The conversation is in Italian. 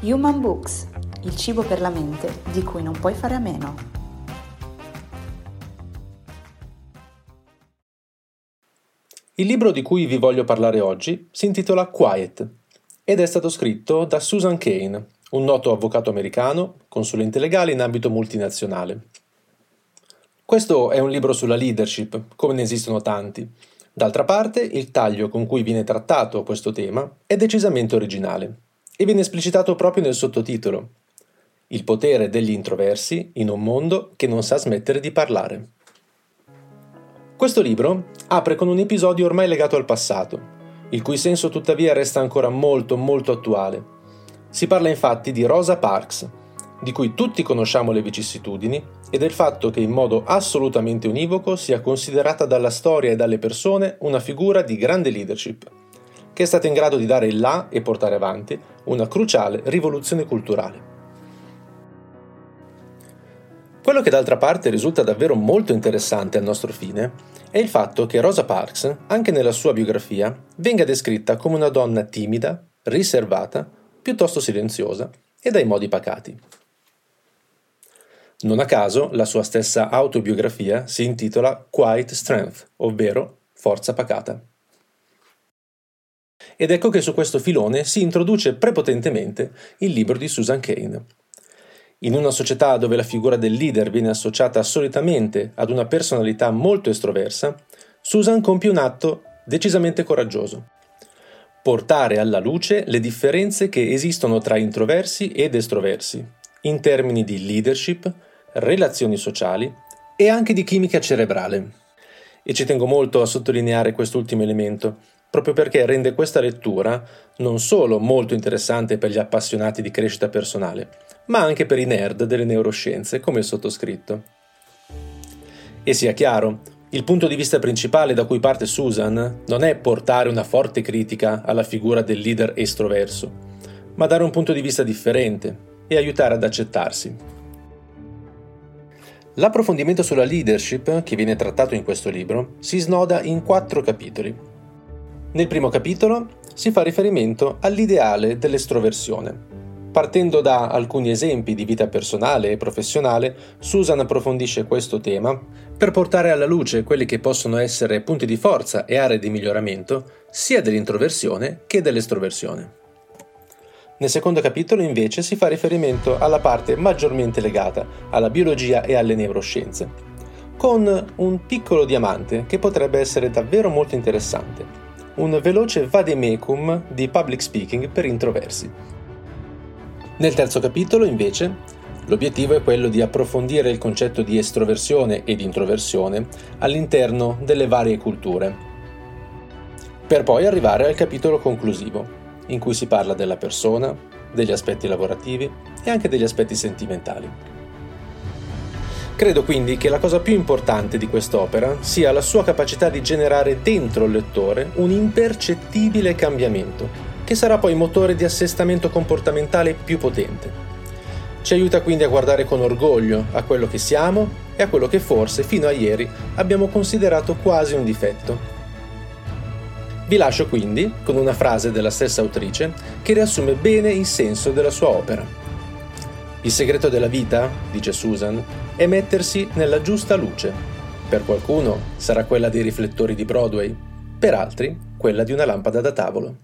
Human Books, il cibo per la mente di cui non puoi fare a meno. Il libro di cui vi voglio parlare oggi si intitola Quiet ed è stato scritto da Susan Kane, un noto avvocato americano, consulente legale in ambito multinazionale. Questo è un libro sulla leadership, come ne esistono tanti. D'altra parte, il taglio con cui viene trattato questo tema è decisamente originale e viene esplicitato proprio nel sottotitolo. Il potere degli introversi in un mondo che non sa smettere di parlare. Questo libro apre con un episodio ormai legato al passato, il cui senso tuttavia resta ancora molto molto attuale. Si parla infatti di Rosa Parks, di cui tutti conosciamo le vicissitudini e del fatto che in modo assolutamente univoco sia considerata dalla storia e dalle persone una figura di grande leadership che è stata in grado di dare il là e portare avanti una cruciale rivoluzione culturale. Quello che d'altra parte risulta davvero molto interessante al nostro fine è il fatto che Rosa Parks, anche nella sua biografia, venga descritta come una donna timida, riservata, piuttosto silenziosa e dai modi pacati. Non a caso la sua stessa autobiografia si intitola Quiet Strength, ovvero Forza pacata. Ed ecco che su questo filone si introduce prepotentemente il libro di Susan Kane. In una società dove la figura del leader viene associata solitamente ad una personalità molto estroversa, Susan compie un atto decisamente coraggioso. Portare alla luce le differenze che esistono tra introversi ed estroversi, in termini di leadership, relazioni sociali e anche di chimica cerebrale. E ci tengo molto a sottolineare quest'ultimo elemento, proprio perché rende questa lettura non solo molto interessante per gli appassionati di crescita personale, ma anche per i nerd delle neuroscienze, come il sottoscritto. E sia chiaro, il punto di vista principale da cui parte Susan non è portare una forte critica alla figura del leader estroverso, ma dare un punto di vista differente e aiutare ad accettarsi. L'approfondimento sulla leadership, che viene trattato in questo libro, si snoda in quattro capitoli. Nel primo capitolo si fa riferimento all'ideale dell'estroversione. Partendo da alcuni esempi di vita personale e professionale, Susan approfondisce questo tema per portare alla luce quelli che possono essere punti di forza e aree di miglioramento sia dell'introversione che dell'estroversione. Nel secondo capitolo invece si fa riferimento alla parte maggiormente legata alla biologia e alle neuroscienze, con un piccolo diamante che potrebbe essere davvero molto interessante un veloce vademecum di public speaking per introversi. Nel terzo capitolo, invece, l'obiettivo è quello di approfondire il concetto di estroversione ed introversione all'interno delle varie culture, per poi arrivare al capitolo conclusivo, in cui si parla della persona, degli aspetti lavorativi e anche degli aspetti sentimentali. Credo quindi che la cosa più importante di quest'opera sia la sua capacità di generare dentro il lettore un impercettibile cambiamento, che sarà poi motore di assestamento comportamentale più potente. Ci aiuta quindi a guardare con orgoglio a quello che siamo e a quello che forse fino a ieri abbiamo considerato quasi un difetto. Vi lascio quindi con una frase della stessa autrice che riassume bene il senso della sua opera. Il segreto della vita, dice Susan, è mettersi nella giusta luce. Per qualcuno sarà quella dei riflettori di Broadway, per altri quella di una lampada da tavolo.